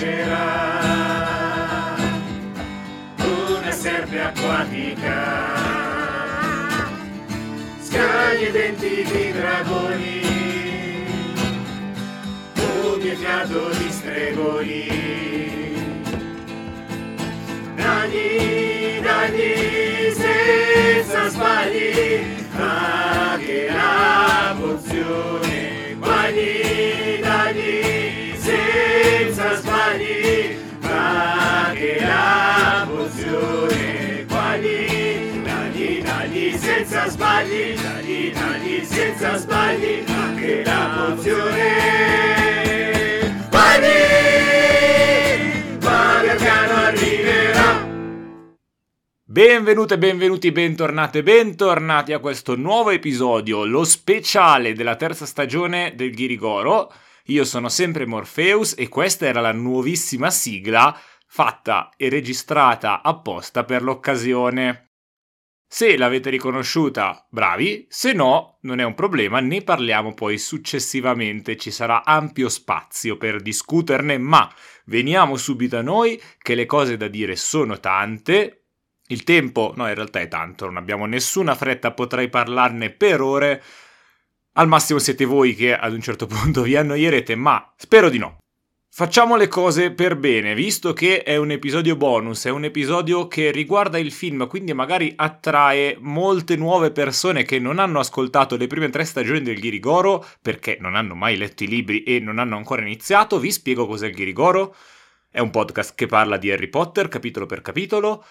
nascerà una serpe acquatica, scagli e denti di dragoni, un fiato di stregoni. Dagli, dagli senza sbagli, anche sbagli, dagli, dagli senza sbagli, anche la pozione, ma pian piano arriverà. Benvenute, benvenuti, bentornate, bentornati a questo nuovo episodio, lo speciale della terza stagione del Ghirigoro. Io sono sempre Morpheus e questa era la nuovissima sigla fatta e registrata apposta per l'occasione. Se l'avete riconosciuta, bravi, se no, non è un problema, ne parliamo poi successivamente, ci sarà ampio spazio per discuterne, ma veniamo subito a noi che le cose da dire sono tante. Il tempo, no, in realtà è tanto, non abbiamo nessuna fretta, potrei parlarne per ore. Al massimo siete voi che ad un certo punto vi annoierete, ma spero di no. Facciamo le cose per bene, visto che è un episodio bonus, è un episodio che riguarda il film, quindi magari attrae molte nuove persone che non hanno ascoltato le prime tre stagioni del Ghirigoro, perché non hanno mai letto i libri e non hanno ancora iniziato. Vi spiego cos'è il Ghirigoro. È un podcast che parla di Harry Potter capitolo per capitolo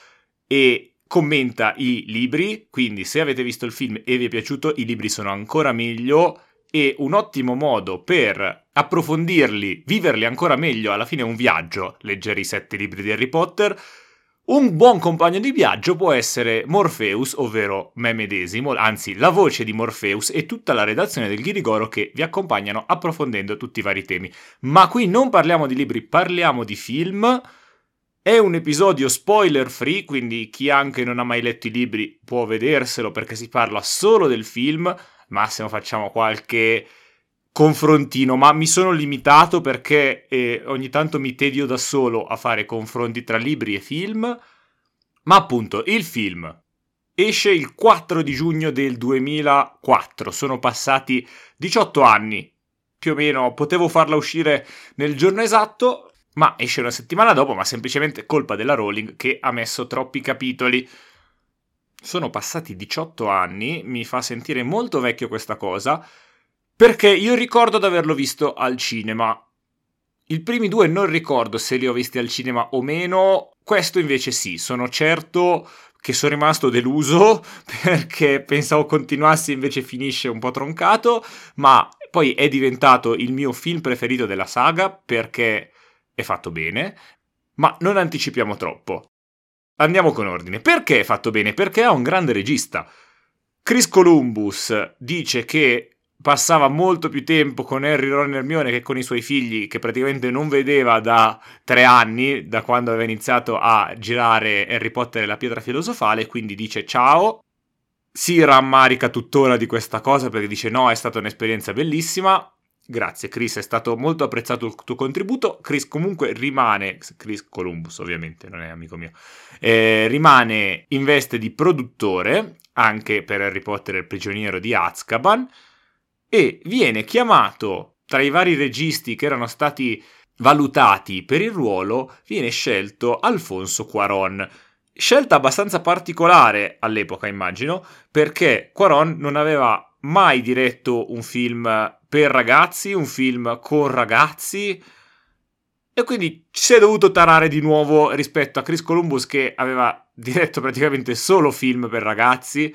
e commenta i libri, quindi se avete visto il film e vi è piaciuto, i libri sono ancora meglio e un ottimo modo per approfondirli, viverli ancora meglio, alla fine è un viaggio, leggere i sette libri di Harry Potter. Un buon compagno di viaggio può essere Morpheus, ovvero me medesimo, anzi la voce di Morpheus e tutta la redazione del Ghirigoro che vi accompagnano approfondendo tutti i vari temi. Ma qui non parliamo di libri, parliamo di film. È un episodio spoiler free, quindi chi anche non ha mai letto i libri può vederselo perché si parla solo del film. Massimo facciamo qualche confrontino, ma mi sono limitato perché eh, ogni tanto mi tedio da solo a fare confronti tra libri e film. Ma appunto, il film esce il 4 di giugno del 2004, sono passati 18 anni, più o meno potevo farla uscire nel giorno esatto, ma esce una settimana dopo, ma semplicemente colpa della Rowling che ha messo troppi capitoli. Sono passati 18 anni, mi fa sentire molto vecchio questa cosa, perché io ricordo di averlo visto al cinema. I primi due non ricordo se li ho visti al cinema o meno, questo invece sì, sono certo che sono rimasto deluso perché pensavo continuasse invece finisce un po' troncato, ma poi è diventato il mio film preferito della saga perché è fatto bene, ma non anticipiamo troppo. Andiamo con ordine. Perché è fatto bene? Perché ha un grande regista. Chris Columbus dice che passava molto più tempo con Harry, Ron Hermione che con i suoi figli, che praticamente non vedeva da tre anni, da quando aveva iniziato a girare Harry Potter e la pietra filosofale, quindi dice ciao. Si rammarica tuttora di questa cosa perché dice no, è stata un'esperienza bellissima. Grazie Chris, è stato molto apprezzato il tuo contributo. Chris comunque rimane, Chris Columbus ovviamente, non è amico mio, eh, rimane in veste di produttore anche per Harry Potter e il prigioniero di Azkaban e viene chiamato tra i vari registi che erano stati valutati per il ruolo, viene scelto Alfonso Cuaron. Scelta abbastanza particolare all'epoca, immagino, perché Cuaron non aveva mai diretto un film per ragazzi, un film con ragazzi. E quindi si è dovuto tarare di nuovo rispetto a Chris Columbus che aveva diretto praticamente solo film per ragazzi.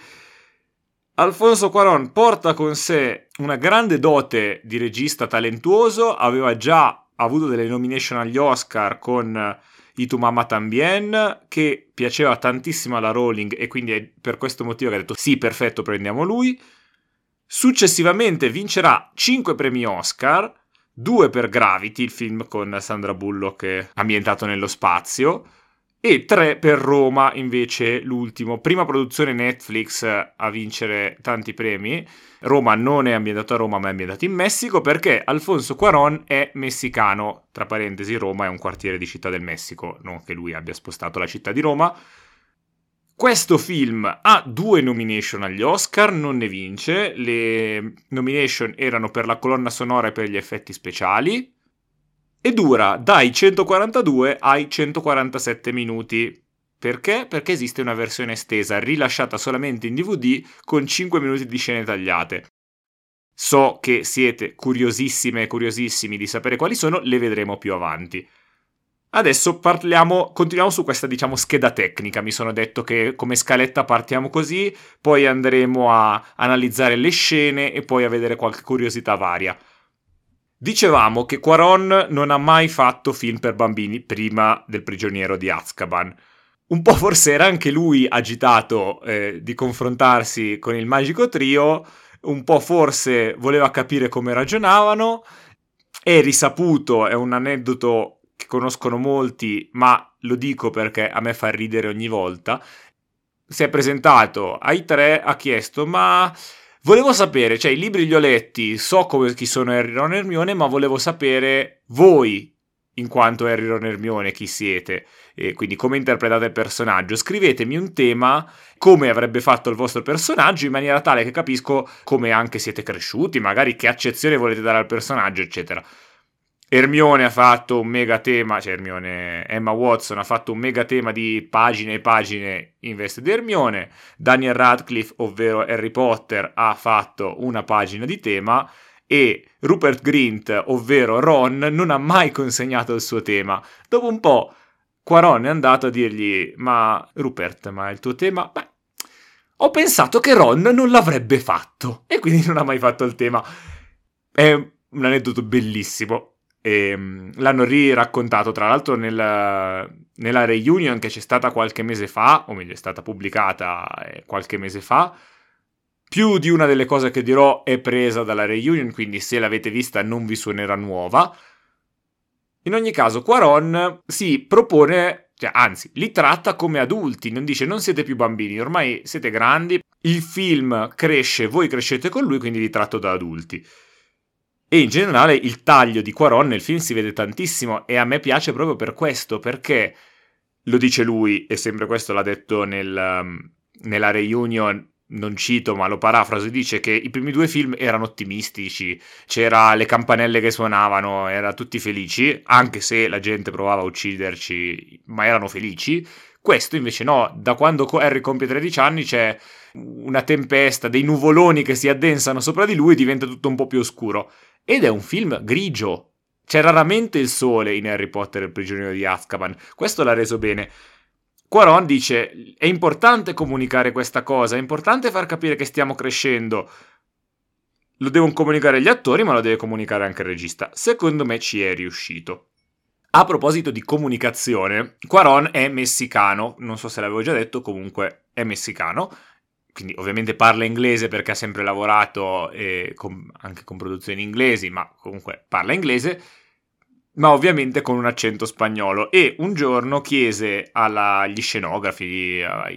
Alfonso Cuaron porta con sé una grande dote di regista talentuoso, aveva già avuto delle nomination agli Oscar con I Tu Mamma Tambien, che piaceva tantissimo alla Rowling e quindi è per questo motivo che ha detto sì, perfetto, prendiamo lui. Successivamente vincerà 5 premi Oscar, 2 per Gravity, il film con Sandra Bullock ambientato nello spazio, e 3 per Roma invece l'ultimo, prima produzione Netflix a vincere tanti premi. Roma non è ambientato a Roma ma è ambientato in Messico perché Alfonso Cuaron è messicano, tra parentesi Roma è un quartiere di Città del Messico, non che lui abbia spostato la città di Roma. Questo film ha due nomination agli Oscar, non ne vince, le nomination erano per la colonna sonora e per gli effetti speciali, e dura dai 142 ai 147 minuti. Perché? Perché esiste una versione estesa, rilasciata solamente in DVD con 5 minuti di scene tagliate. So che siete curiosissime e curiosissimi di sapere quali sono, le vedremo più avanti. Adesso parliamo, continuiamo su questa diciamo scheda tecnica. Mi sono detto che come scaletta partiamo così, poi andremo a analizzare le scene e poi a vedere qualche curiosità varia. Dicevamo che Quaron non ha mai fatto film per bambini prima del prigioniero di Azkaban. Un po' forse era anche lui agitato eh, di confrontarsi con il magico trio, un po' forse voleva capire come ragionavano, è risaputo, è un aneddoto che conoscono molti, ma lo dico perché a me fa ridere ogni volta. Si è presentato ai tre, ha chiesto: Ma Volevo sapere, cioè i libri li ho letti, so come, chi sono Harry, Ron e Hermione, ma volevo sapere voi, in quanto Harry, Ron e Hermione, chi siete, e quindi come interpretate il personaggio. Scrivetemi un tema, come avrebbe fatto il vostro personaggio, in maniera tale che capisco come anche siete cresciuti, magari che accezione volete dare al personaggio, eccetera. Hermione ha fatto un mega tema, cioè Hermione, Emma Watson ha fatto un mega tema di pagine e pagine in veste di Hermione, Daniel Radcliffe, ovvero Harry Potter, ha fatto una pagina di tema e Rupert Grint, ovvero Ron, non ha mai consegnato il suo tema. Dopo un po' Quaron è andato a dirgli "Ma Rupert, ma il tuo tema?" Beh, ho pensato che Ron non l'avrebbe fatto e quindi non ha mai fatto il tema. È un aneddoto bellissimo e, ehm, l'hanno riraccontato tra l'altro nella, nella reunion che c'è stata qualche mese fa, o meglio è stata pubblicata eh, qualche mese fa. Più di una delle cose che dirò è presa dalla reunion, quindi se l'avete vista non vi suonerà nuova. In ogni caso, Quaron si propone, cioè, anzi, li tratta come adulti, non dice non siete più bambini, ormai siete grandi, il film cresce, voi crescete con lui, quindi vi tratto da adulti. E in generale il taglio di Quaron nel film si vede tantissimo e a me piace proprio per questo, perché lo dice lui, e sempre questo l'ha detto nel, um, nella reunion, non cito ma lo parafraso, dice che i primi due film erano ottimistici, c'era le campanelle che suonavano, erano tutti felici, anche se la gente provava a ucciderci, ma erano felici. Questo invece no, da quando Harry compie 13 anni c'è una tempesta, dei nuvoloni che si addensano sopra di lui e diventa tutto un po' più oscuro. Ed è un film grigio. C'è raramente il sole in Harry Potter e il prigioniero di Azkaban. Questo l'ha reso bene. Quaron dice: È importante comunicare questa cosa, è importante far capire che stiamo crescendo. Lo devono comunicare gli attori, ma lo deve comunicare anche il regista. Secondo me ci è riuscito. A proposito di comunicazione, Quaron è messicano, non so se l'avevo già detto, comunque è messicano quindi ovviamente parla inglese perché ha sempre lavorato eh, con, anche con produzioni inglesi, ma comunque parla inglese, ma ovviamente con un accento spagnolo. E un giorno chiese agli scenografi, a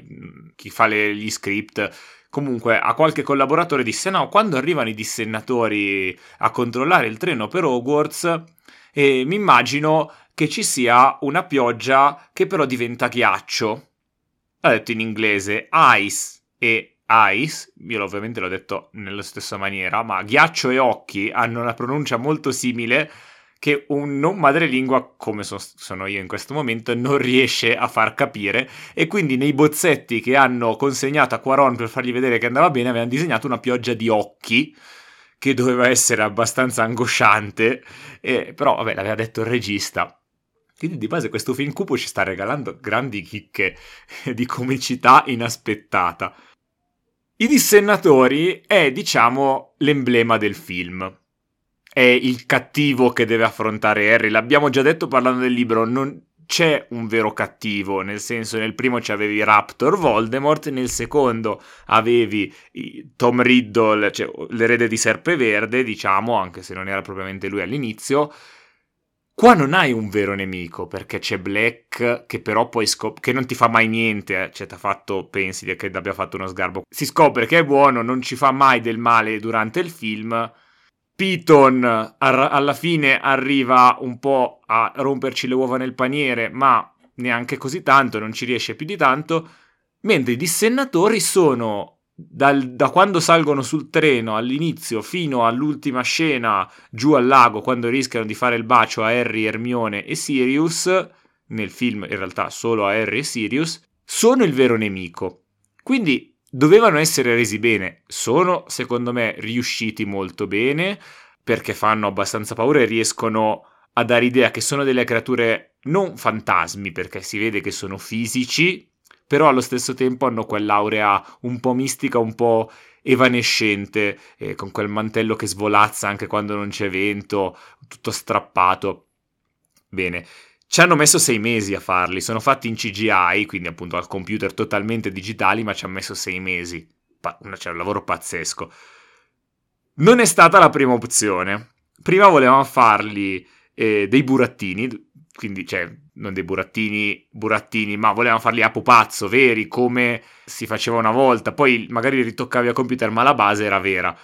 chi fa le, gli script, comunque a qualche collaboratore, disse no, quando arrivano i dissennatori a controllare il treno per Hogwarts, eh, mi immagino che ci sia una pioggia che però diventa ghiaccio. Ha detto in inglese ice e ice, io ovviamente l'ho detto nella stessa maniera, ma ghiaccio e occhi hanno una pronuncia molto simile che un non madrelingua, come so, sono io in questo momento, non riesce a far capire e quindi nei bozzetti che hanno consegnato a Quaron per fargli vedere che andava bene avevano disegnato una pioggia di occhi che doveva essere abbastanza angosciante, e, però vabbè l'aveva detto il regista. Quindi di base questo film cupo ci sta regalando grandi chicche di comicità inaspettada. I dissennatori è, diciamo, l'emblema del film. È il cattivo che deve affrontare Harry. L'abbiamo già detto parlando del libro, non c'è un vero cattivo, nel senso nel primo c'avevi Raptor Voldemort, nel secondo avevi Tom Riddle, cioè l'erede di Serpeverde, diciamo, anche se non era propriamente lui all'inizio. Qua non hai un vero nemico, perché c'è Black che però poi scopre che non ti fa mai niente, eh. cioè ti ha fatto, pensi che abbia fatto uno sgarbo. Si scopre che è buono, non ci fa mai del male durante il film. Piton ar- alla fine arriva un po' a romperci le uova nel paniere, ma neanche così tanto, non ci riesce più di tanto. Mentre i dissennatori sono dal, da quando salgono sul treno all'inizio fino all'ultima scena giù al lago, quando rischiano di fare il bacio a Harry, Hermione e Sirius, nel film in realtà solo a Harry e Sirius, sono il vero nemico. Quindi dovevano essere resi bene. Sono, secondo me, riusciti molto bene perché fanno abbastanza paura e riescono a dare idea che sono delle creature non fantasmi perché si vede che sono fisici, però allo stesso tempo hanno quell'aurea un po' mistica, un po' evanescente, eh, con quel mantello che svolazza anche quando non c'è vento, tutto strappato. Bene, ci hanno messo sei mesi a farli, sono fatti in CGI, quindi appunto al computer totalmente digitali, ma ci hanno messo sei mesi. Pa- cioè un lavoro pazzesco. Non è stata la prima opzione. Prima volevamo farli eh, dei burattini, quindi cioè non dei burattini, burattini, ma volevano farli a pupazzo, veri, come si faceva una volta, poi magari ritoccavi a computer, ma la base era vera.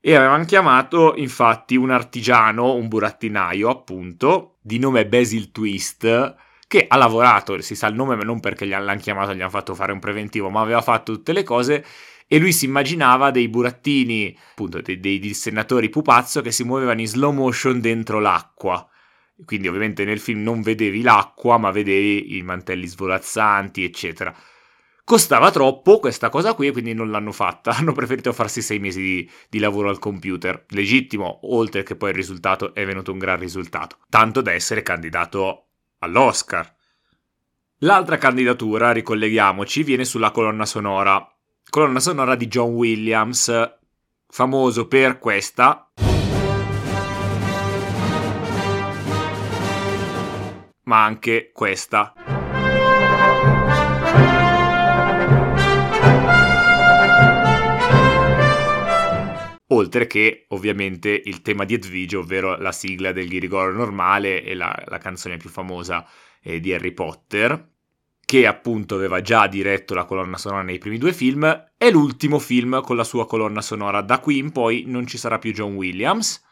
E avevano chiamato infatti un artigiano, un burattinaio appunto, di nome Basil Twist, che ha lavorato, si sa il nome ma non perché gli l'hanno chiamato, gli hanno fatto fare un preventivo, ma aveva fatto tutte le cose e lui si immaginava dei burattini, appunto dei, dei dissennatori pupazzo che si muovevano in slow motion dentro l'acqua quindi ovviamente nel film non vedevi l'acqua, ma vedevi i mantelli svolazzanti, eccetera. Costava troppo questa cosa qui e quindi non l'hanno fatta. Hanno preferito farsi sei mesi di, di, lavoro al computer. Legittimo, oltre che poi il risultato è venuto un gran risultato. Tanto da essere candidato all'Oscar. L'altra candidatura, ricolleghiamoci, viene sulla colonna sonora. Colonna sonora di John Williams, famoso per questa. Ma anche questa. Oltre che ovviamente il tema di Edvige, ovvero la sigla del Ghirigoro normale e la, la canzone più famosa eh, di Harry Potter, che appunto aveva già diretto la colonna sonora nei primi due film, è l'ultimo film con la sua colonna sonora. Da qui in poi non ci sarà più John Williams.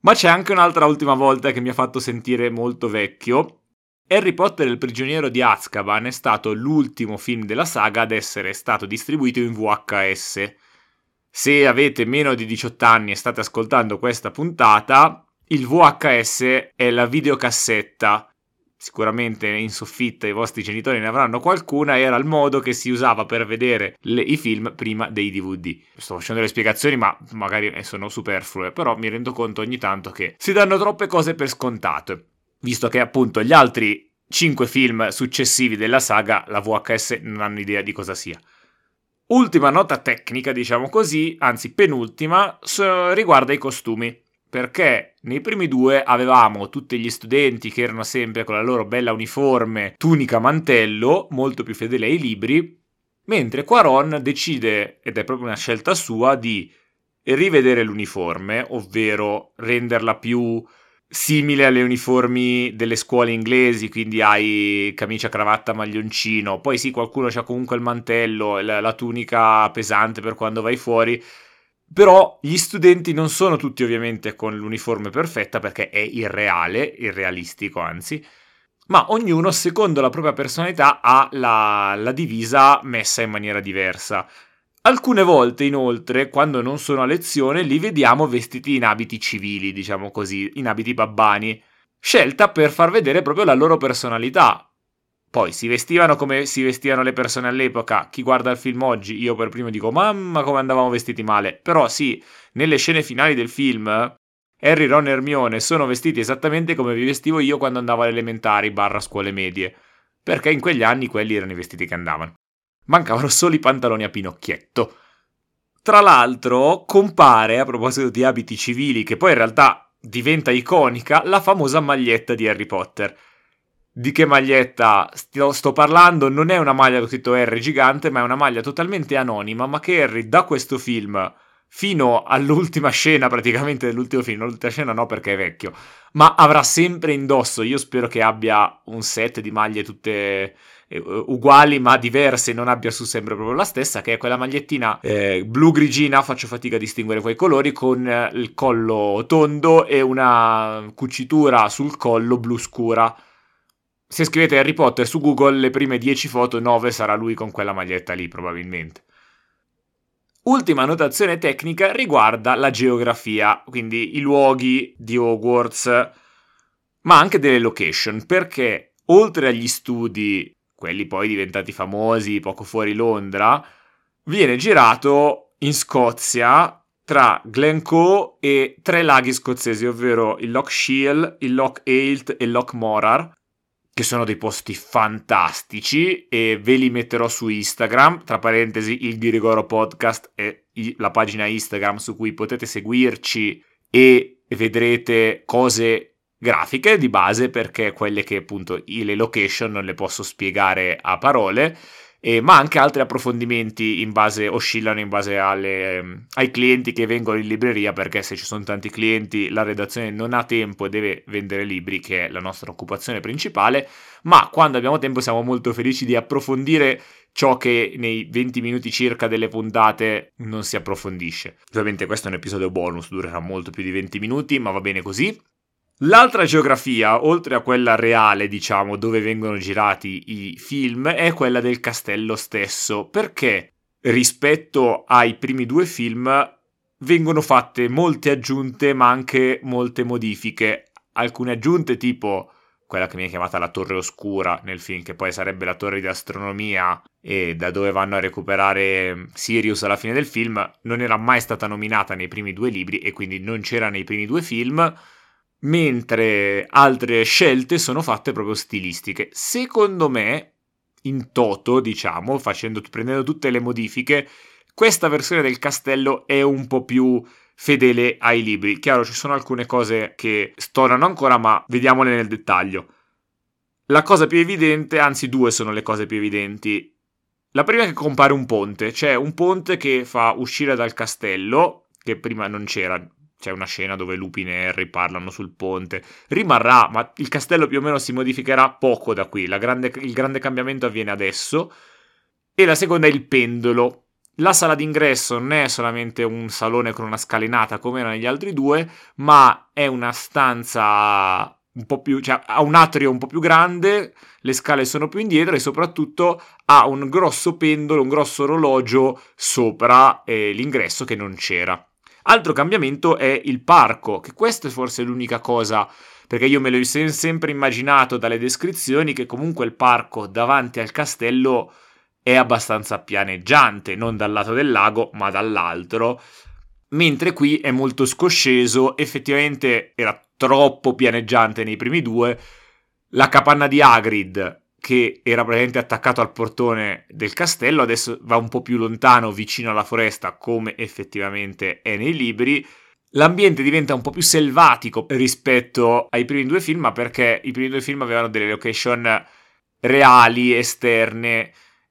Ma c'è anche un'altra ultima volta che mi ha fatto sentire molto vecchio, Harry Potter e il prigioniero di Azkaban è stato l'ultimo film della saga ad essere stato distribuito in VHS. Se avete meno di 18 anni e state ascoltando questa puntata, il VHS è la videocassetta. Sicuramente in soffitta i vostri genitori ne avranno qualcuna, era il modo che si usava per vedere le, i film prima dei DVD. Sto facendo le spiegazioni, ma magari sono superflue, però mi rendo conto ogni tanto che si danno troppe cose per scontate visto che appunto gli altri 5 film successivi della saga la VHS non hanno idea di cosa sia. Ultima nota tecnica, diciamo così, anzi penultima, riguarda i costumi. Perché nei primi due avevamo tutti gli studenti che erano sempre con la loro bella uniforme, tunica, mantello, molto più fedele ai libri, mentre Quaron decide, ed è proprio una scelta sua, di rivedere l'uniforme, ovvero renderla più simile alle uniformi delle scuole inglesi, quindi hai camicia, cravatta, maglioncino, poi sì, qualcuno ha comunque il mantello, la, la tunica pesante per quando vai fuori, però gli studenti non sono tutti ovviamente con l'uniforme perfetta perché è irreale, irrealistico anzi, ma ognuno secondo la propria personalità ha la, la divisa messa in maniera diversa. Alcune volte, inoltre, quando non sono a lezione, li vediamo vestiti in abiti civili, diciamo così, in abiti babbani, scelta per far vedere proprio la loro personalità. Poi si vestivano come si vestivano le persone all'epoca. Chi guarda il film oggi, io per primo dico, mamma come andavamo vestiti male. Però sì, nelle scene finali del film, Harry, Ron e Hermione sono vestiti esattamente come vi vestivo io quando andavo alle elementari barra scuole medie. Perché in quegli anni quelli erano i vestiti che andavano. Mancavano solo i pantaloni a pinocchietto. Tra l'altro, compare, a proposito di abiti civili, che poi in realtà diventa iconica, la famosa maglietta di Harry Potter. Di che maglietta sto, parlando? Non è una maglia con scritto R gigante, ma è una maglia totalmente anonima, ma che Harry da questo film fino all'ultima scena praticamente dell'ultimo film, l'ultima scena no perché è vecchio, ma avrà sempre indosso, io spero che abbia un set di maglie tutte eh, uguali ma diverse, non abbia su sempre proprio la stessa, che è quella magliettina eh, blu-grigina, faccio fatica a distinguere quei colori, con eh, il collo tondo e una cucitura sul collo blu scura. Se scrivete Harry Potter su Google, le prime 10 foto, 9 sarà lui con quella maglietta lì probabilmente. Ultima notazione tecnica riguarda la geografia, quindi i luoghi di Hogwarts, ma anche delle location, perché oltre agli studi, quelli poi diventati famosi poco fuori Londra, viene girato in Scozia tra Glencoe e tre laghi scozzesi, ovvero il Loch Shiel, il Loch Eilt e il Loch Morar, che sono dei posti fantastici e ve li metterò su Instagram, tra parentesi il Ghirigoro Podcast è la pagina Instagram su cui potete seguirci e vedrete cose grafiche di base perché quelle che appunto le location non le posso spiegare a parole eh, ma anche altri approfondimenti in base, oscillano in base alle, ehm, ai clienti che vengono in libreria, perché se ci sono tanti clienti la redazione non ha tempo e deve vendere libri, che è la nostra occupazione principale, ma quando abbiamo tempo siamo molto felici di approfondire ciò che nei 20 minuti circa delle puntate non si approfondisce. Ovviamente questo è un episodio bonus, durerà molto più di 20 minuti, ma va bene così. L'altra geografia, oltre a quella reale, diciamo, dove vengono girati i film, è quella del castello stesso, perché? Rispetto ai primi due film vengono fatte molte aggiunte, ma anche molte modifiche. Alcune aggiunte tipo quella che viene chiamata la torre oscura nel film, che poi sarebbe la torre di astronomia e da dove vanno a recuperare Sirius alla fine del film, non era mai stata nominata nei primi due libri e quindi non c'era nei primi due film mentre altre scelte sono fatte proprio stilistiche. Secondo me, in toto, diciamo, facendo, prendendo tutte le modifiche, questa versione del castello è un po' più fedele ai libri. Chiaro, ci sono alcune cose che stonano ancora, ma vediamole nel dettaglio. La cosa più evidente, anzi due sono le cose più evidenti. La prima è che compare un ponte, c'è un ponte che fa uscire dal castello, che prima non c'era, c'è una scena dove Lupin e Harry parlano sul ponte. Rimarrà, ma il castello più o meno si modificherà poco da qui. Grande, il grande cambiamento avviene adesso. E la seconda è il pendolo. La sala d'ingresso non è solamente un salone con una scalinata come era negli altri due, ma è una stanza un po' più, cioè ha un atrio un po' più grande, le scale sono più indietro e soprattutto ha un grosso pendolo, un grosso orologio sopra eh, l'ingresso che non c'era. Altro cambiamento è il parco, che questa è forse l'unica cosa, perché io me l'ho sempre immaginato dalle descrizioni che comunque il parco davanti al castello è abbastanza pianeggiante, non dal lato del lago, ma dall'altro. Mentre qui è molto scosceso, effettivamente era troppo pianeggiante nei primi due. La capanna di Hagrid che era praticamente attaccato al portone del castello, adesso va un po' più lontano, vicino alla foresta, come effettivamente è nei libri. L'ambiente diventa un po' più selvatico rispetto ai primi due film, perché i primi due film avevano delle location reali, esterne,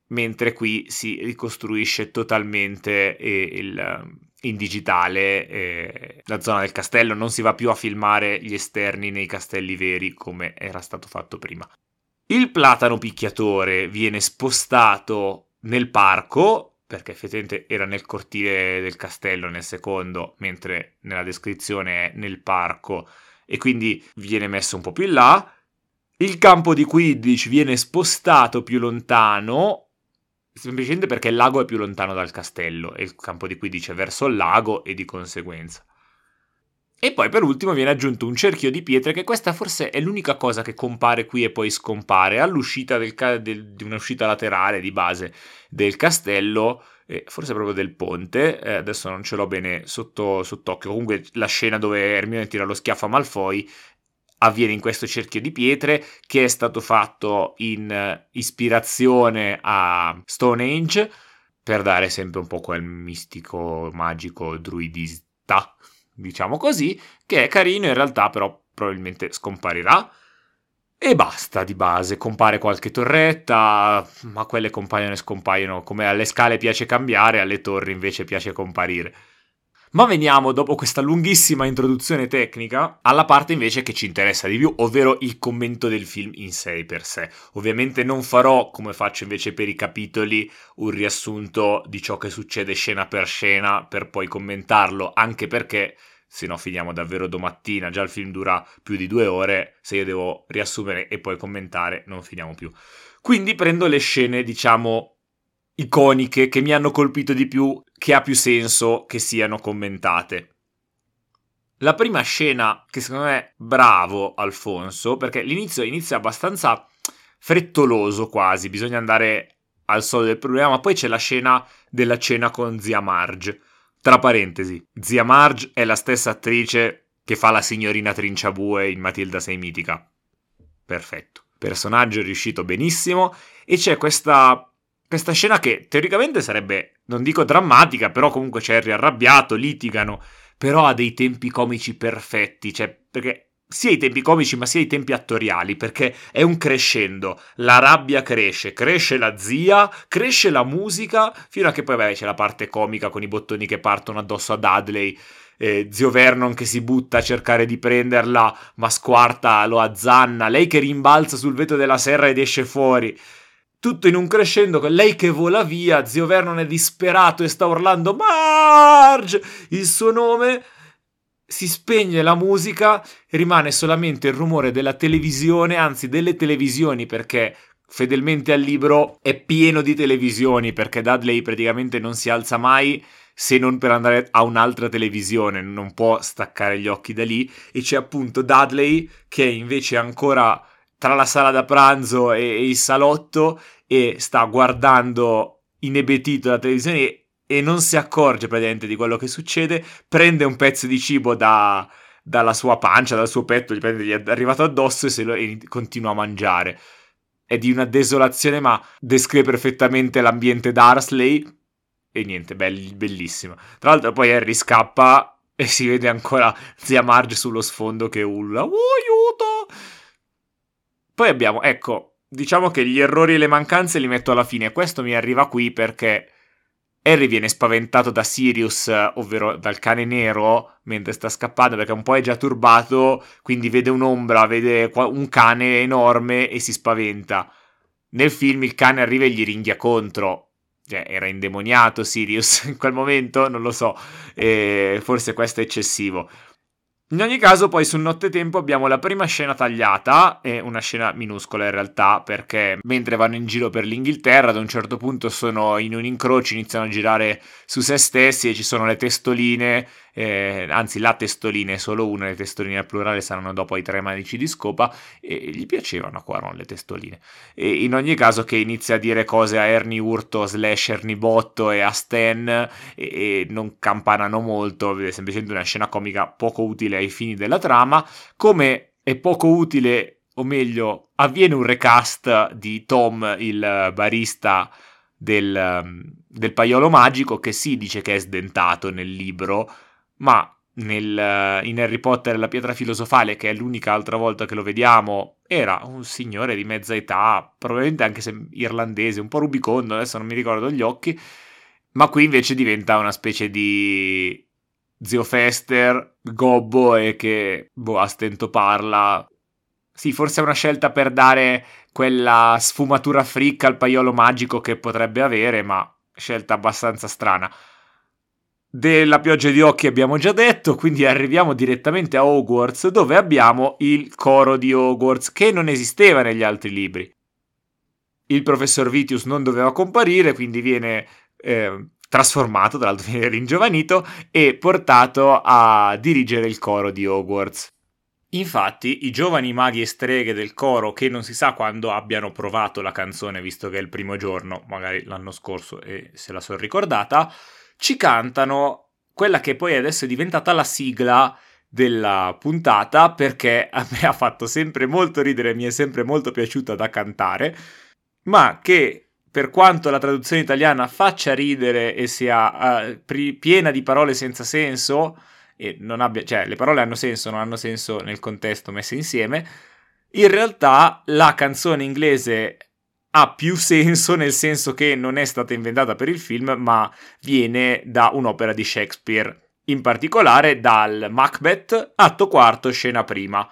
mentre qui si ricostruisce totalmente eh, il, in digitale eh, la zona del castello, non si va più a filmare gli esterni nei castelli veri come era stato fatto prima. Il platano picchiatore viene spostato nel parco, perché effettivamente era nel cortile del castello nel secondo, mentre nella descrizione è nel parco, e quindi viene messo un po' più in là. Il campo di Quidditch viene spostato più lontano, semplicemente perché il lago è più lontano dal castello e il campo di Quidditch è verso il lago e di conseguenza. E poi per ultimo viene aggiunto un cerchio di pietre che questa forse è l'unica cosa che compare qui e poi scompare. All'uscita del, del, di un'uscita laterale di base del castello, eh, forse proprio del ponte, eh, adesso non ce l'ho bene sotto, sott'occhio, comunque la scena dove Hermione tira lo schiaffo a Malfoy avviene in questo cerchio di pietre che è stato fatto in uh, ispirazione a Stonehenge per dare sempre un po' quel mistico, magico, druidista diciamo così, che è carino, in realtà però probabilmente scomparirà. E basta di base, compare qualche torretta, ma quelle compaiono e scompaiono, come alle scale piace cambiare, alle torri invece piace comparire. Ma veniamo, dopo questa lunghissima introduzione tecnica, alla parte invece che ci interessa di più, ovvero il commento del film in sé per sé. Ovviamente non farò, come faccio invece per i capitoli, un riassunto di ciò che succede scena per scena per poi commentarlo, anche perché se no finiamo davvero domattina, già il film dura più di due ore, se io devo riassumere e poi commentare non finiamo più. Quindi prendo le scene, diciamo, iconiche che mi hanno colpito di più, che ha più senso che siano commentate. La prima scena che secondo me è bravo Alfonso, perché l'inizio inizia abbastanza frettoloso quasi, bisogna andare al soldo del problema, ma poi c'è la scena della cena con zia Marge. Tra parentesi, zia Marge è la stessa attrice che fa la signorina Trinciabue in Matilda sei mitica. Perfetto. Personaggio riuscito benissimo e c'è questa questa scena che teoricamente sarebbe, non dico drammatica, però comunque c'è Harry arrabbiato, litigano, però ha dei tempi comici perfetti, cioè perché sia i tempi comici ma sia i tempi attoriali, perché è un crescendo, la rabbia cresce, cresce la zia, cresce la musica, fino a che poi beh, c'è la parte comica con i bottoni che partono addosso a Dudley, eh, zio Vernon che si butta a cercare di prenderla, ma squarta, lo azzanna, lei che rimbalza sul vetro della serra ed esce fuori tutto in un crescendo lei che vola via, zio Vernon è disperato e sta urlando Marge, il suo nome, si spegne la musica, rimane solamente il rumore della televisione, anzi delle televisioni perché fedelmente al libro è pieno di televisioni perché Dudley praticamente non si alza mai se non per andare a un'altra televisione, non può staccare gli occhi da lì. E c'è appunto Dudley che invece è ancora tra la sala da pranzo e, e il salotto e sta guardando inebetito la televisione e non si accorge praticamente di quello che succede, prende un pezzo di cibo da, dalla sua pancia, dal suo petto, gli, gli è arrivato addosso e, se lo, e continua a mangiare. È di una desolazione, ma descrive perfettamente l'ambiente d'Arsley. E niente, bell- bellissimo. Tra l'altro, poi Harry scappa e si vede ancora zia Marge sullo sfondo che urla: Oh, aiuto! Poi abbiamo, ecco, diciamo che gli errori e le mancanze li metto alla fine. Questo mi arriva qui perché Harry viene spaventato da Sirius, ovvero dal cane nero, mentre sta scappando perché un po' è già turbato, quindi vede un'ombra, vede un cane enorme e si spaventa. Nel film il cane arriva e gli ringhia contro. Cioè, era indemoniato Sirius in quel momento, non lo so, e forse questo è eccessivo. In ogni caso, poi sul nottetempo abbiamo la prima scena tagliata, è una scena minuscola in realtà, perché mentre vanno in giro per l'Inghilterra, ad un certo punto sono in un incrocio, iniziano a girare su se stessi e ci sono le testoline, eh, anzi la testolina è solo una, le testoline al plurale saranno dopo ai tre manici di scopa, e gli piacevano a Quaron le testoline. E in ogni caso che inizia a dire cose a Ernie Urto slash Ernie Botto e a Stan, e, e non campanano molto, è semplicemente una scena comica poco utile ai fini della trama, come è poco utile, o meglio, avviene un recast di Tom, il barista del, del paiolo magico, che si dice che è sdentato nel libro, ma nel, in Harry Potter la pietra filosofale, che è l'unica altra volta che lo vediamo, era un signore di mezza età, probabilmente anche se irlandese, un po' rubicondo, adesso non mi ricordo gli occhi, ma qui invece diventa una specie di zio Fester, gobbo e che, boh, a stento parla. Sì, forse è una scelta per dare quella sfumatura fricca al paiolo magico che potrebbe avere, ma scelta abbastanza strana. Della pioggia di occhi abbiamo già detto, quindi arriviamo direttamente a Hogwarts, dove abbiamo il coro di Hogwarts, che non esisteva negli altri libri. Il professor Vitius non doveva comparire, quindi viene eh, trasformato, tra l'altro viene ringiovanito, e portato a dirigere il coro di Hogwarts. Infatti, i giovani maghi e streghe del coro, che non si sa quando abbiano provato la canzone, visto che è il primo giorno, magari l'anno scorso e se la sono ricordata, ci cantano quella che poi adesso è diventata la sigla della puntata perché a me ha fatto sempre molto ridere, mi è sempre molto piaciuta da cantare, ma che per quanto la traduzione italiana faccia ridere e sia uh, pri- piena di parole senza senso, e non abbia, cioè le parole hanno senso, non hanno senso nel contesto messe insieme, in realtà la canzone inglese ha più senso nel senso che non è stata inventata per il film, ma viene da un'opera di Shakespeare in particolare dal Macbeth, atto quarto, scena prima.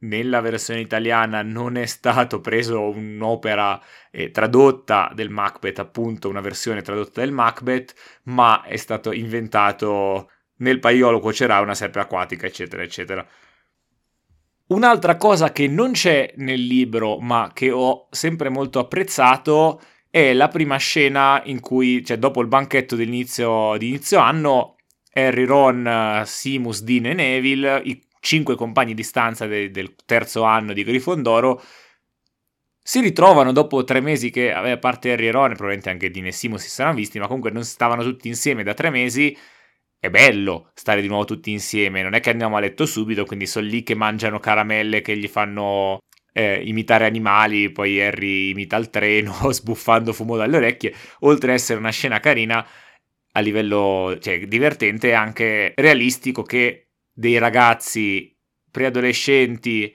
Nella versione italiana non è stato preso un'opera eh, tradotta del Macbeth, appunto una versione tradotta del Macbeth, ma è stato inventato nel paiolo cuocerà una serpe acquatica, eccetera, eccetera. Un'altra cosa che non c'è nel libro, ma che ho sempre molto apprezzato, è la prima scena in cui, cioè dopo il banchetto di inizio anno, Harry, Ron, Simus, Dean e Neville, i cinque compagni di stanza de- del terzo anno di Grifondoro, si ritrovano dopo tre mesi che, a parte Harry e Ron, probabilmente anche Dean e Simus si saranno visti, ma comunque non stavano tutti insieme da tre mesi. È bello stare di nuovo tutti insieme, non è che andiamo a letto subito, quindi sono lì che mangiano caramelle che gli fanno eh, imitare animali, poi Harry imita il treno sbuffando fumo dalle orecchie, oltre ad essere una scena carina a livello cioè, divertente e anche realistico che dei ragazzi preadolescenti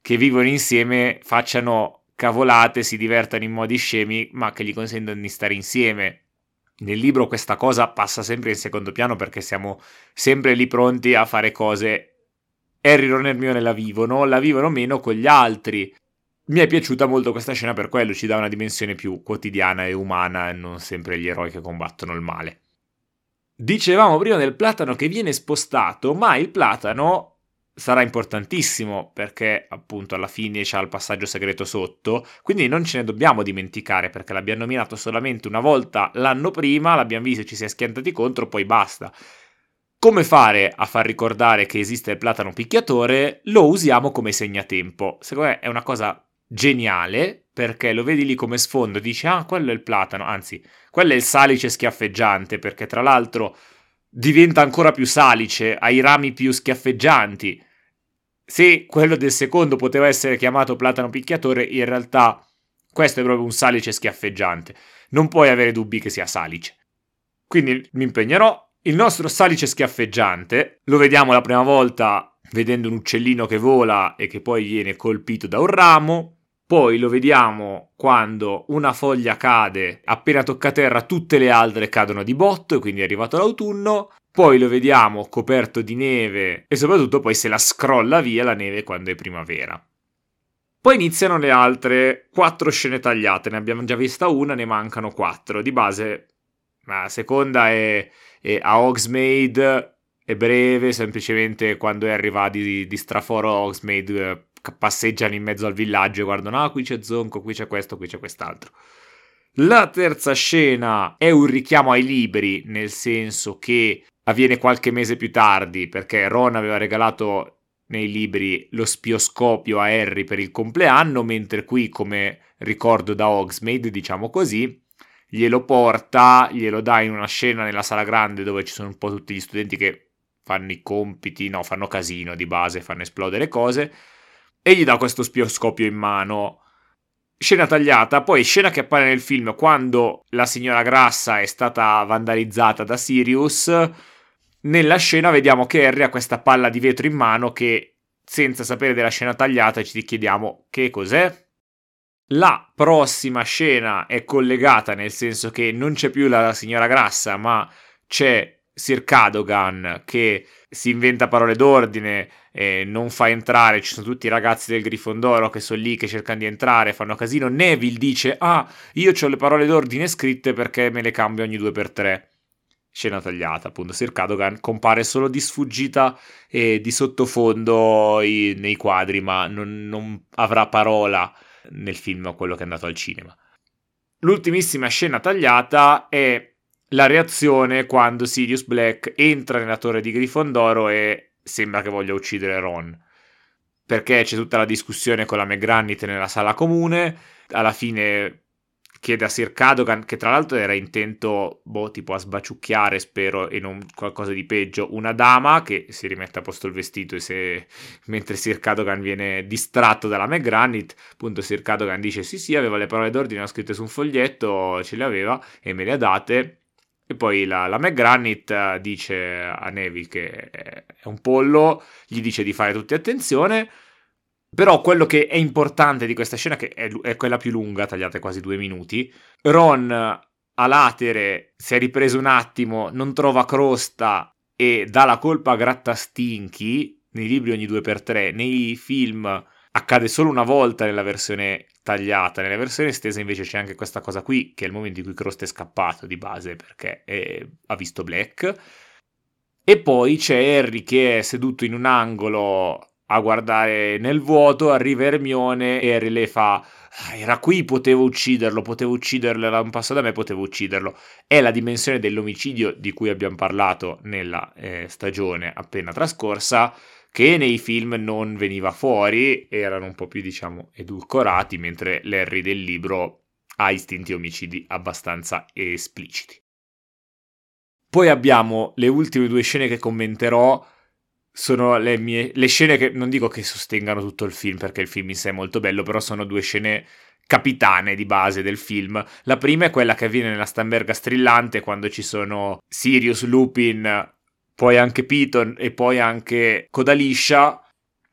che vivono insieme facciano cavolate, si divertano in modi scemi, ma che gli consentono di stare insieme. Nel libro questa cosa passa sempre in secondo piano perché siamo sempre lì pronti a fare cose. Harry, Ron e Hermione la vivono, la vivono meno con gli altri. Mi è piaciuta molto questa scena per quello, ci dà una dimensione più quotidiana e umana e non sempre gli eroi che combattono il male. Dicevamo prima del platano che viene spostato, ma il platano sarà importantissimo perché appunto alla fine c'è il passaggio segreto sotto, quindi non ce ne dobbiamo dimenticare perché l'abbiamo nominato solamente una volta l'anno prima, l'abbiamo visto, ci si è schiantati contro, poi basta. Come fare a far ricordare che esiste il platano picchiatore? Lo usiamo come segnatempo. Secondo me è una cosa geniale perché lo vedi lì come sfondo dici ah quello è il platano, anzi quello è il salice schiaffeggiante perché tra l'altro diventa ancora più salice, ha i rami più schiaffeggianti. Se quello del secondo poteva essere chiamato platano picchiatore, in realtà questo è proprio un salice schiaffeggiante. Non puoi avere dubbi che sia salice. Quindi mi impegnerò. Il nostro salice schiaffeggiante lo vediamo la prima volta vedendo un uccellino che vola e che poi viene colpito da un ramo. Poi lo vediamo quando una foglia cade, appena tocca terra tutte le altre cadono di botto e quindi è arrivato l'autunno. Poi lo vediamo coperto di neve e soprattutto poi se la scrolla via la neve quando è primavera. Poi iniziano le altre quattro scene tagliate, ne abbiamo già vista una, ne mancano quattro. Di base, la seconda è, è a Hogsmeade, è breve, semplicemente quando Harry va di, di straforo a Hogsmeade passeggiano in mezzo al villaggio e guardano, ah, qui c'è Zonco, qui c'è questo, qui c'è quest'altro. La terza scena è un richiamo ai libri, nel senso che avviene qualche mese più tardi, perché Ron aveva regalato nei libri lo spioscopio a Harry per il compleanno, mentre qui, come ricordo da Hogsmeade, diciamo così, glielo porta, glielo dà in una scena nella sala grande dove ci sono un po' tutti gli studenti che fanno i compiti, no, fanno casino di base, fanno esplodere cose e gli dà questo spioscopio in mano. Scena tagliata, poi scena che appare nel film quando la signora Grassa è stata vandalizzata da Sirius. Nella scena vediamo che Harry ha questa palla di vetro in mano che, senza sapere della scena tagliata, ci chiediamo che cos'è. La prossima scena è collegata nel senso che non c'è più la signora Grassa, ma c'è Sir Cadogan che si inventa parole d'ordine, eh, non fa entrare, ci sono tutti i ragazzi del Grifondoro che sono lì che cercano di entrare, fanno casino. Neville dice: Ah, io ho le parole d'ordine scritte perché me le cambio ogni due per tre. Scena tagliata, appunto. Sir Cadogan compare solo di sfuggita e di sottofondo i, nei quadri, ma non, non avrà parola nel film quello che è andato al cinema. L'ultimissima scena tagliata è la reazione quando Sirius Black entra nella torre di Grifondoro e sembra che voglia uccidere Ron. Perché c'è tutta la discussione con la McGranit nella sala comune, alla fine chiede a Sir Cadogan, che tra l'altro era intento, boh, tipo a sbaciucchiare, spero, e non qualcosa di peggio, una dama che si rimette a posto il vestito e se, mentre Sir Cadogan viene distratto dalla McGranit, appunto Sir Cadogan dice sì sì, aveva le parole d'ordine, scritte su un foglietto, ce le aveva e me le ha date, e poi la, la McGranit eh, dice a Nevi che è un pollo, gli dice di fare tutti attenzione. Però quello che è importante di questa scena, che è, è quella più lunga, tagliate quasi due minuti, Ron a latere si è ripreso un attimo, non trova crosta e dà la colpa a Grattastinchi, nei libri ogni due per tre, nei film accade solo una volta nella versione tagliata, nella versione estesa invece c'è anche questa cosa qui, che è il momento in cui Crost è scappato di base perché è, ha visto Black. E poi c'è Harry che è seduto in un angolo a guardare nel vuoto, arriva Hermione e Harry le fa ah, era qui, potevo ucciderlo, potevo ucciderlo, era un passo da me, potevo ucciderlo. È la dimensione dell'omicidio di cui abbiamo parlato nella eh, stagione appena trascorsa, che nei film non veniva fuori, erano un po' più, diciamo, edulcorati, mentre l'Harry del libro ha istinti omicidi abbastanza espliciti. Poi abbiamo le ultime due scene che commenterò, sono le mie le scene che non dico che sostengano tutto il film perché il film in sé è molto bello, però sono due scene capitane di base del film. La prima è quella che avviene nella Stamberga strillante quando ci sono Sirius, Lupin, poi anche Piton e poi anche Codaliscia,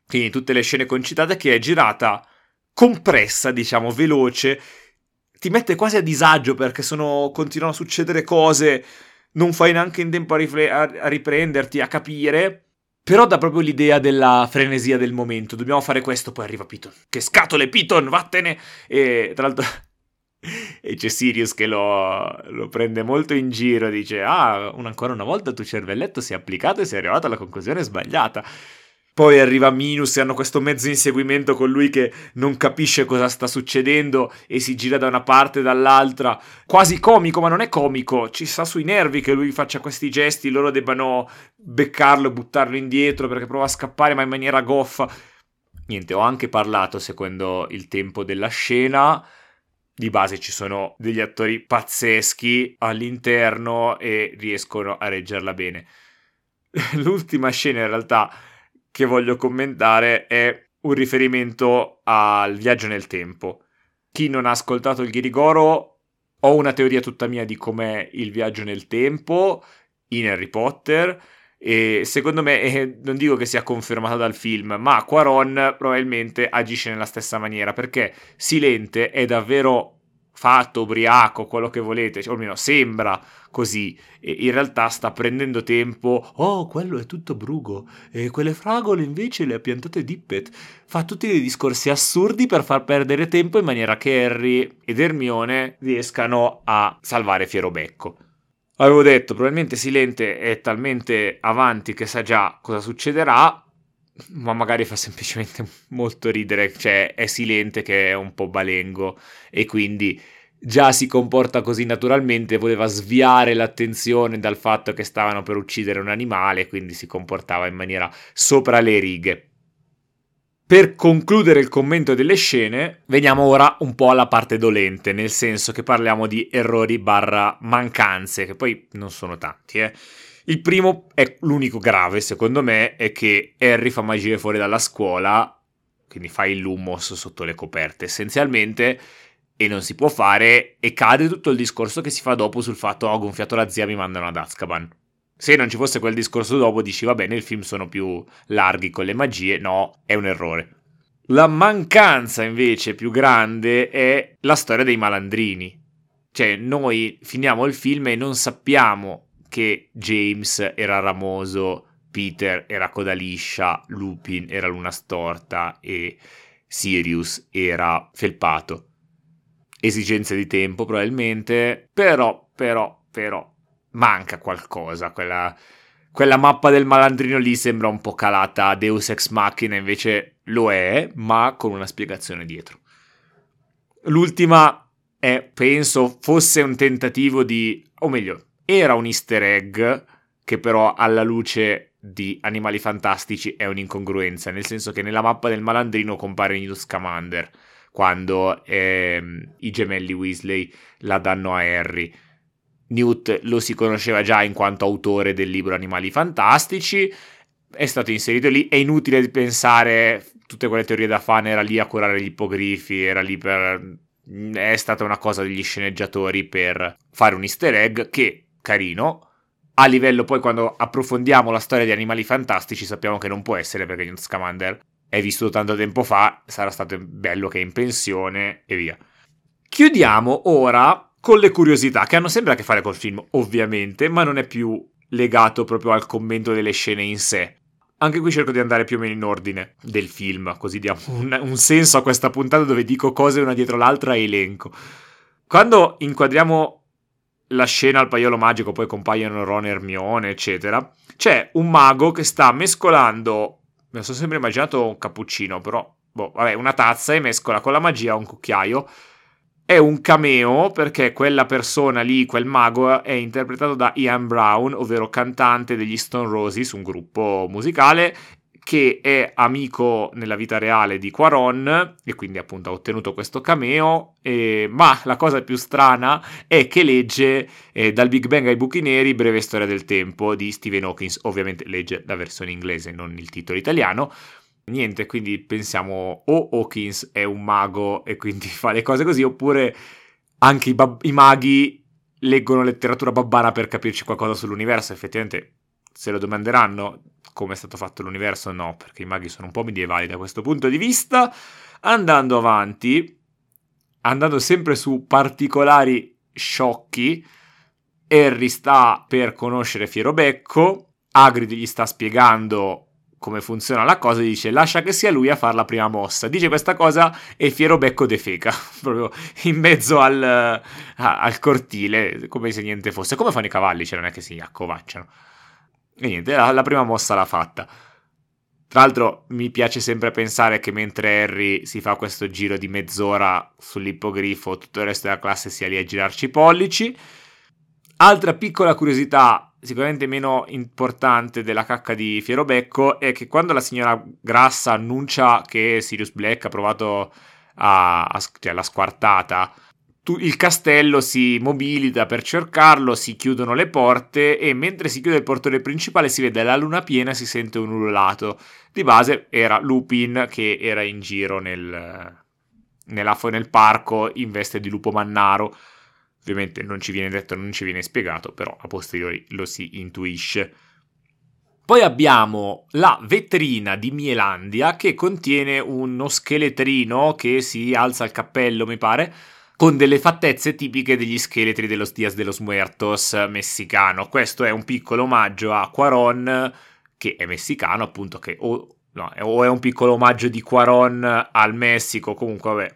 quindi tutte le scene concitate che è girata compressa, diciamo, veloce, ti mette quasi a disagio perché sono, continuano a succedere cose, non fai neanche in tempo a, rifle- a riprenderti, a capire. Però dà proprio l'idea della frenesia del momento. Dobbiamo fare questo, poi arriva Piton. Che scatole, Piton, vattene! E tra l'altro. E c'è Sirius che lo, lo, prende molto in giro. Dice: Ah, un, ancora una volta il tuo cervelletto si è applicato e sei arrivato alla conclusione sbagliata. Poi arriva Minus e hanno questo mezzo inseguimento con lui che non capisce cosa sta succedendo e si gira da una parte e dall'altra. Quasi comico, ma non è comico. Ci sta sui nervi che lui faccia questi gesti, loro debbano beccarlo e buttarlo indietro perché prova a scappare ma in maniera goffa. Niente, ho anche parlato secondo il tempo della scena. Di base ci sono degli attori pazzeschi all'interno e riescono a reggerla bene. L'ultima scena in realtà che voglio commentare è un riferimento al viaggio nel tempo. Chi non ha ascoltato il Ghirigoro, ho una teoria tutta mia di com'è il viaggio nel tempo in Harry Potter e secondo me, eh, non dico che sia confermata dal film, ma Quaron probabilmente agisce nella stessa maniera perché Silente è davvero fatto, ubriaco, quello che volete, cioè, o almeno sembra così, e in realtà sta prendendo tempo, oh, quello è tutto Brugo, e quelle fragole invece le ha piantate Dippet, fa tutti dei discorsi assurdi per far perdere tempo in maniera che Harry ed Hermione riescano a salvare Fierobecco. Avevo detto, probabilmente Silente è talmente avanti che sa già cosa succederà, ma magari fa semplicemente molto ridere, cioè è Silente che è un po' balengo e quindi già si comporta così naturalmente, voleva sviare l'attenzione dal fatto che stavano per uccidere un animale, quindi si comportava in maniera sopra le righe. Per concludere il commento delle scene, veniamo ora un po' alla parte dolente, nel senso che parliamo di errori barra mancanze, che poi non sono tanti, eh. Il primo è l'unico grave, secondo me, è che Harry fa magie fuori dalla scuola, quindi fa il lumos sotto le coperte essenzialmente, e non si può fare, e cade tutto il discorso che si fa dopo sul fatto ho gonfiato la zia, mi mandano ad Azkaban. Se non ci fosse quel discorso dopo, dici va bene, il film sono più larghi con le magie, no, è un errore. La mancanza invece più grande è la storia dei malandrini. Cioè, noi finiamo il film e non sappiamo che James era ramoso, Peter era coda liscia, Lupin era luna storta e Sirius era felpato. Esigenze di tempo probabilmente, però, però, però, manca qualcosa. Quella, quella mappa del malandrino lì sembra un po' calata Deus Ex Machina, invece lo è, ma con una spiegazione dietro. L'ultima è, penso, fosse un tentativo di, o meglio, era un easter egg che però alla luce di Animali Fantastici è un'incongruenza, nel senso che nella mappa del malandrino compare Newt Scamander quando ehm, i gemelli Weasley la danno a Harry. Newt lo si conosceva già in quanto autore del libro Animali Fantastici, è stato inserito lì, è inutile pensare tutte quelle teorie da fan, era lì a curare gli ippogrifi, era lì per... è stata una cosa degli sceneggiatori per fare un easter egg che carino. A livello poi quando approfondiamo la storia di Animali Fantastici sappiamo che non può essere perché Newt Scamander è vissuto tanto tempo fa, sarà stato bello che è in pensione e via. Chiudiamo ora con le curiosità, che hanno sempre a che fare col film, ovviamente, ma non è più legato proprio al commento delle scene in sé. Anche qui cerco di andare più o meno in ordine del film, così diamo un, un senso a questa puntata dove dico cose una dietro l'altra e elenco. Quando inquadriamo la scena al paiolo magico, poi compaiono Ron e Hermione, eccetera, c'è un mago che sta mescolando, mi sono sempre immaginato un cappuccino, però, boh, vabbè, una tazza e mescola con la magia un cucchiaio è un cameo perché quella persona lì, quel mago, è interpretato da Ian Brown, ovvero cantante degli Stone Roses, un gruppo musicale che è amico nella vita reale di Quaron e quindi appunto ha ottenuto questo cameo, eh, ma la cosa più strana è che legge eh, dal Big Bang ai buchi neri, breve storia del tempo di Stephen Hawkins, ovviamente legge la versione inglese, non il titolo italiano, Niente, quindi pensiamo o Hawkins è un mago e quindi fa le cose così, oppure anche i, bab- i maghi leggono letteratura babbana per capirci qualcosa sull'universo. Effettivamente, se lo domanderanno come è stato fatto l'universo, no, perché i maghi sono un po' medievali da questo punto di vista. Andando avanti, andando sempre su particolari sciocchi, Harry sta per conoscere Fierobecco, Hagrid gli sta spiegando come funziona la cosa, dice lascia che sia lui a fare la prima mossa. Dice questa cosa e Fiero Becco defeca, proprio in mezzo al, al, cortile, come se niente fosse. Come fanno i cavalli, cioè non è che si accovacciano. E niente, la, la prima mossa l'ha fatta. Tra l'altro mi piace sempre pensare che mentre Harry si fa questo giro di mezz'ora sull'ippogrifo, tutto il resto della classe sia lì a girarci i pollici. Altra piccola curiosità sicuramente meno importante della cacca di Fierobecco è che quando la signora Grassa annuncia che Sirius Black ha provato a, a cioè la squartata, tu, il castello si mobilita per cercarlo, si chiudono le porte e mentre si chiude il portone principale si vede la luna piena e si sente un ululato. Di base era Lupin che era in giro nel, nell'afo nel parco in veste di lupo mannaro Ovviamente non ci viene detto, non ci viene spiegato, però a posteriori lo si intuisce. Poi abbiamo la vetrina di Mielandia che contiene uno scheletrino che si alza il cappello, mi pare, con delle fattezze tipiche degli scheletri dello Dias de los Muertos messicano. Questo è un piccolo omaggio a Quaron, che è messicano, appunto, che o, no, o è un piccolo omaggio di Quaron al Messico, comunque vabbè,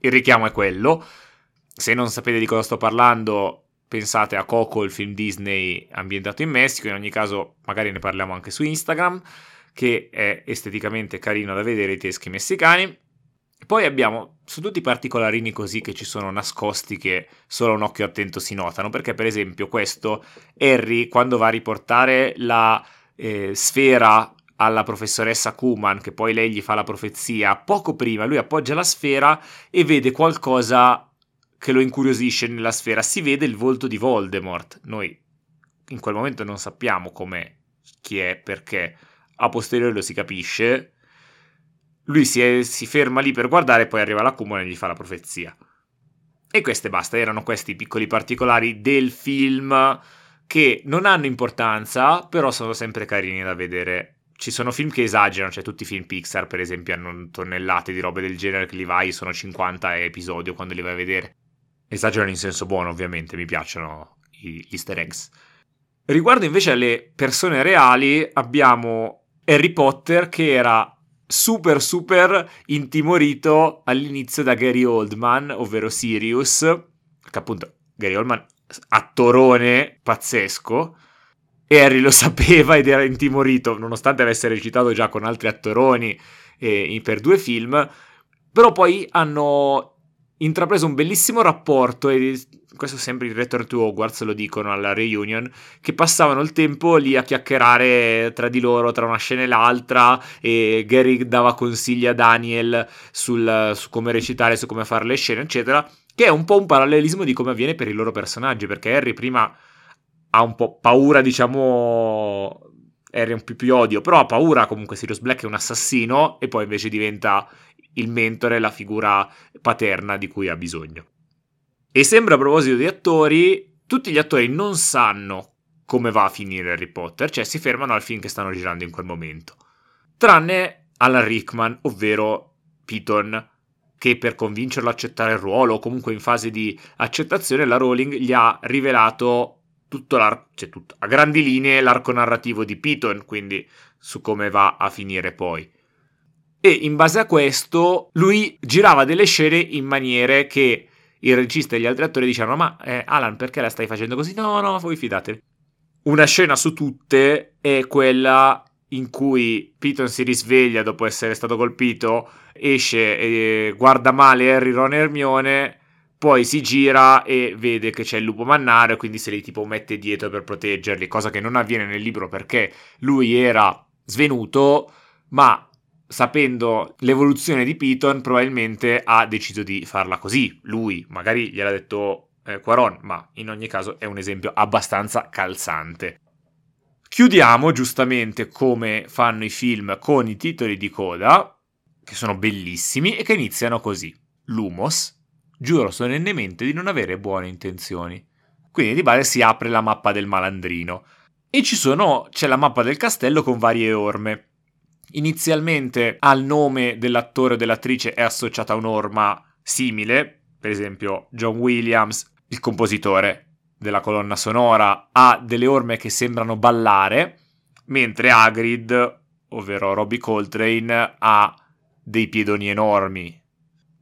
il richiamo è quello. Se non sapete di cosa sto parlando, pensate a Coco, il film Disney ambientato in Messico. In ogni caso, magari ne parliamo anche su Instagram, che è esteticamente carino da vedere i teschi messicani. Poi abbiamo su tutti i particolarini così che ci sono nascosti che solo un occhio attento si notano, perché per esempio questo Harry quando va a riportare la eh, sfera alla professoressa Kuman, che poi lei gli fa la profezia, poco prima lui appoggia la sfera e vede qualcosa che lo incuriosisce nella sfera. Si vede il volto di Voldemort. Noi in quel momento non sappiamo com'è, chi è, perché. A posteriori lo si capisce. Lui si, è, si ferma lì per guardare, poi arriva la Cumula e gli fa la profezia. E queste basta, erano questi piccoli particolari del film che non hanno importanza, però sono sempre carini da vedere. Ci sono film che esagerano, cioè tutti i film Pixar, per esempio, hanno tonnellate di robe del genere che li vai, sono 50 episodi quando li vai a vedere. Esagerano in senso buono, ovviamente, mi piacciono gli easter eggs. Riguardo invece alle persone reali, abbiamo Harry Potter che era super super intimorito all'inizio da Gary Oldman, ovvero Sirius, che appunto Gary Oldman attorone pazzesco. E Harry lo sapeva ed era intimorito, nonostante avesse recitato già con altri attoroni eh, per due film. Però poi hanno intrapreso un bellissimo rapporto e questo sempre il Return to Hogwarts lo dicono alla reunion che passavano il tempo lì a chiacchierare tra di loro tra una scena e l'altra e Gary dava consigli a Daniel sul, su come recitare su come fare le scene eccetera che è un po' un parallelismo di come avviene per i loro personaggi perché Harry prima ha un po' paura diciamo Harry un più, più odio però ha paura comunque Sirius Black è un assassino e poi invece diventa il mentore, la figura paterna di cui ha bisogno. E sembra a proposito di attori, tutti gli attori non sanno come va a finire Harry Potter, cioè si fermano al film che stanno girando in quel momento. Tranne Alan Rickman, ovvero Piton, che per convincerlo a accettare il ruolo o comunque in fase di accettazione la Rowling gli ha rivelato tutto l'arco, cioè tutto, a grandi linee l'arco narrativo di Piton, quindi su come va a finire poi. E in base a questo lui girava delle scene in maniere che il regista e gli altri attori dicevano ma eh, Alan perché la stai facendo così? No, no, voi fidatevi. Una scena su tutte è quella in cui Piton si risveglia dopo essere stato colpito, esce e guarda male Harry, Ron e Hermione, poi si gira e vede che c'è il lupo mannaro, quindi se li tipo mette dietro per proteggerli, cosa che non avviene nel libro perché lui era svenuto, ma sapendo l'evoluzione di Piton probabilmente ha deciso di farla così, lui, magari gliel'ha detto eh, Quaron, ma in ogni caso è un esempio abbastanza calzante. Chiudiamo giustamente come fanno i film con i titoli di coda, che sono bellissimi e che iniziano così. Lumos, giuro solennemente di non avere buone intenzioni. Quindi di base si apre la mappa del malandrino e ci sono, c'è la mappa del castello con varie orme. Inizialmente al nome dell'attore o dell'attrice è associata un'orma simile, per esempio John Williams, il compositore, della colonna sonora ha delle orme che sembrano ballare, mentre Hagrid, ovvero Robbie Coltrane, ha dei piedoni enormi.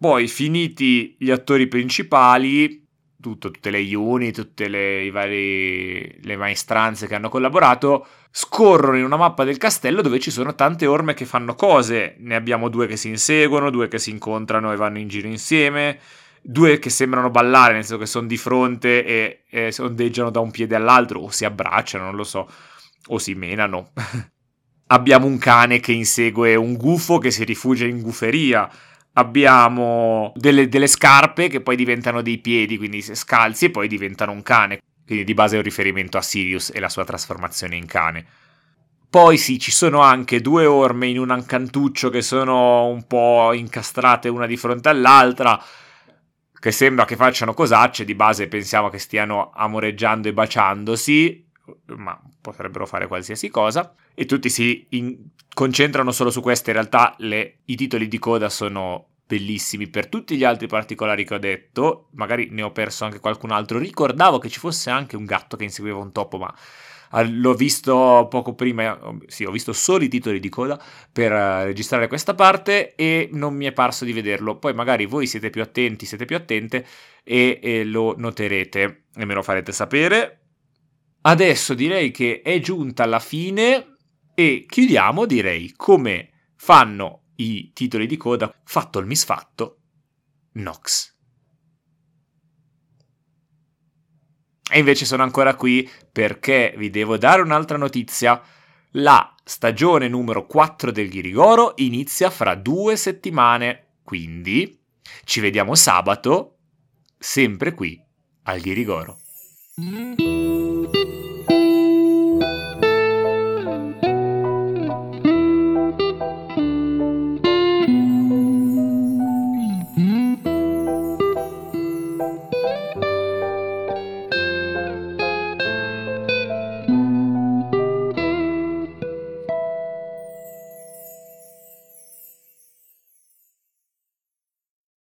Poi, finiti gli attori principali, tutto, tutte le uni, tutte le, vari, le maestranze che hanno collaborato, scorrono in una mappa del castello dove ci sono tante orme che fanno cose. Ne abbiamo due che si inseguono, due che si incontrano e vanno in giro insieme due che sembrano ballare, nel senso che sono di fronte e, e ondeggiano da un piede all'altro, o si abbracciano, non lo so, o si menano. Abbiamo un cane che insegue un gufo che si rifugia in guferia. Abbiamo delle, delle scarpe che poi diventano dei piedi, quindi scalzi e poi diventano un cane. Quindi di base è un riferimento a Sirius e la sua trasformazione in cane. Poi sì, ci sono anche due orme in un accantuccio che sono un po' incastrate una di fronte all'altra che sembra che facciano cosacce, di base pensiamo che stiano amoreggiando e baciandosi, ma potrebbero fare qualsiasi cosa, e tutti si in- concentrano solo su queste, in realtà le, i titoli di coda sono bellissimi per tutti gli altri particolari che ho detto, magari ne ho perso anche qualcun altro, ricordavo che ci fosse anche un gatto che inseguiva un topo, ma l'ho visto poco prima, sì, ho visto solo i titoli di coda per eh, registrare questa parte e non mi è parso di vederlo. Poi magari voi siete più attenti, siete più attente e, e lo noterete e me lo farete sapere. Adesso direi che è giunta la fine e chiudiamo, direi, come fanno i titoli di coda, fatto il misfatto, Nox. E invece sono ancora qui perché vi devo dare un'altra notizia. La stagione numero 4 del Ghirigoro inizia fra due settimane, quindi ci vediamo sabato, sempre qui al Ghirigoro. thank you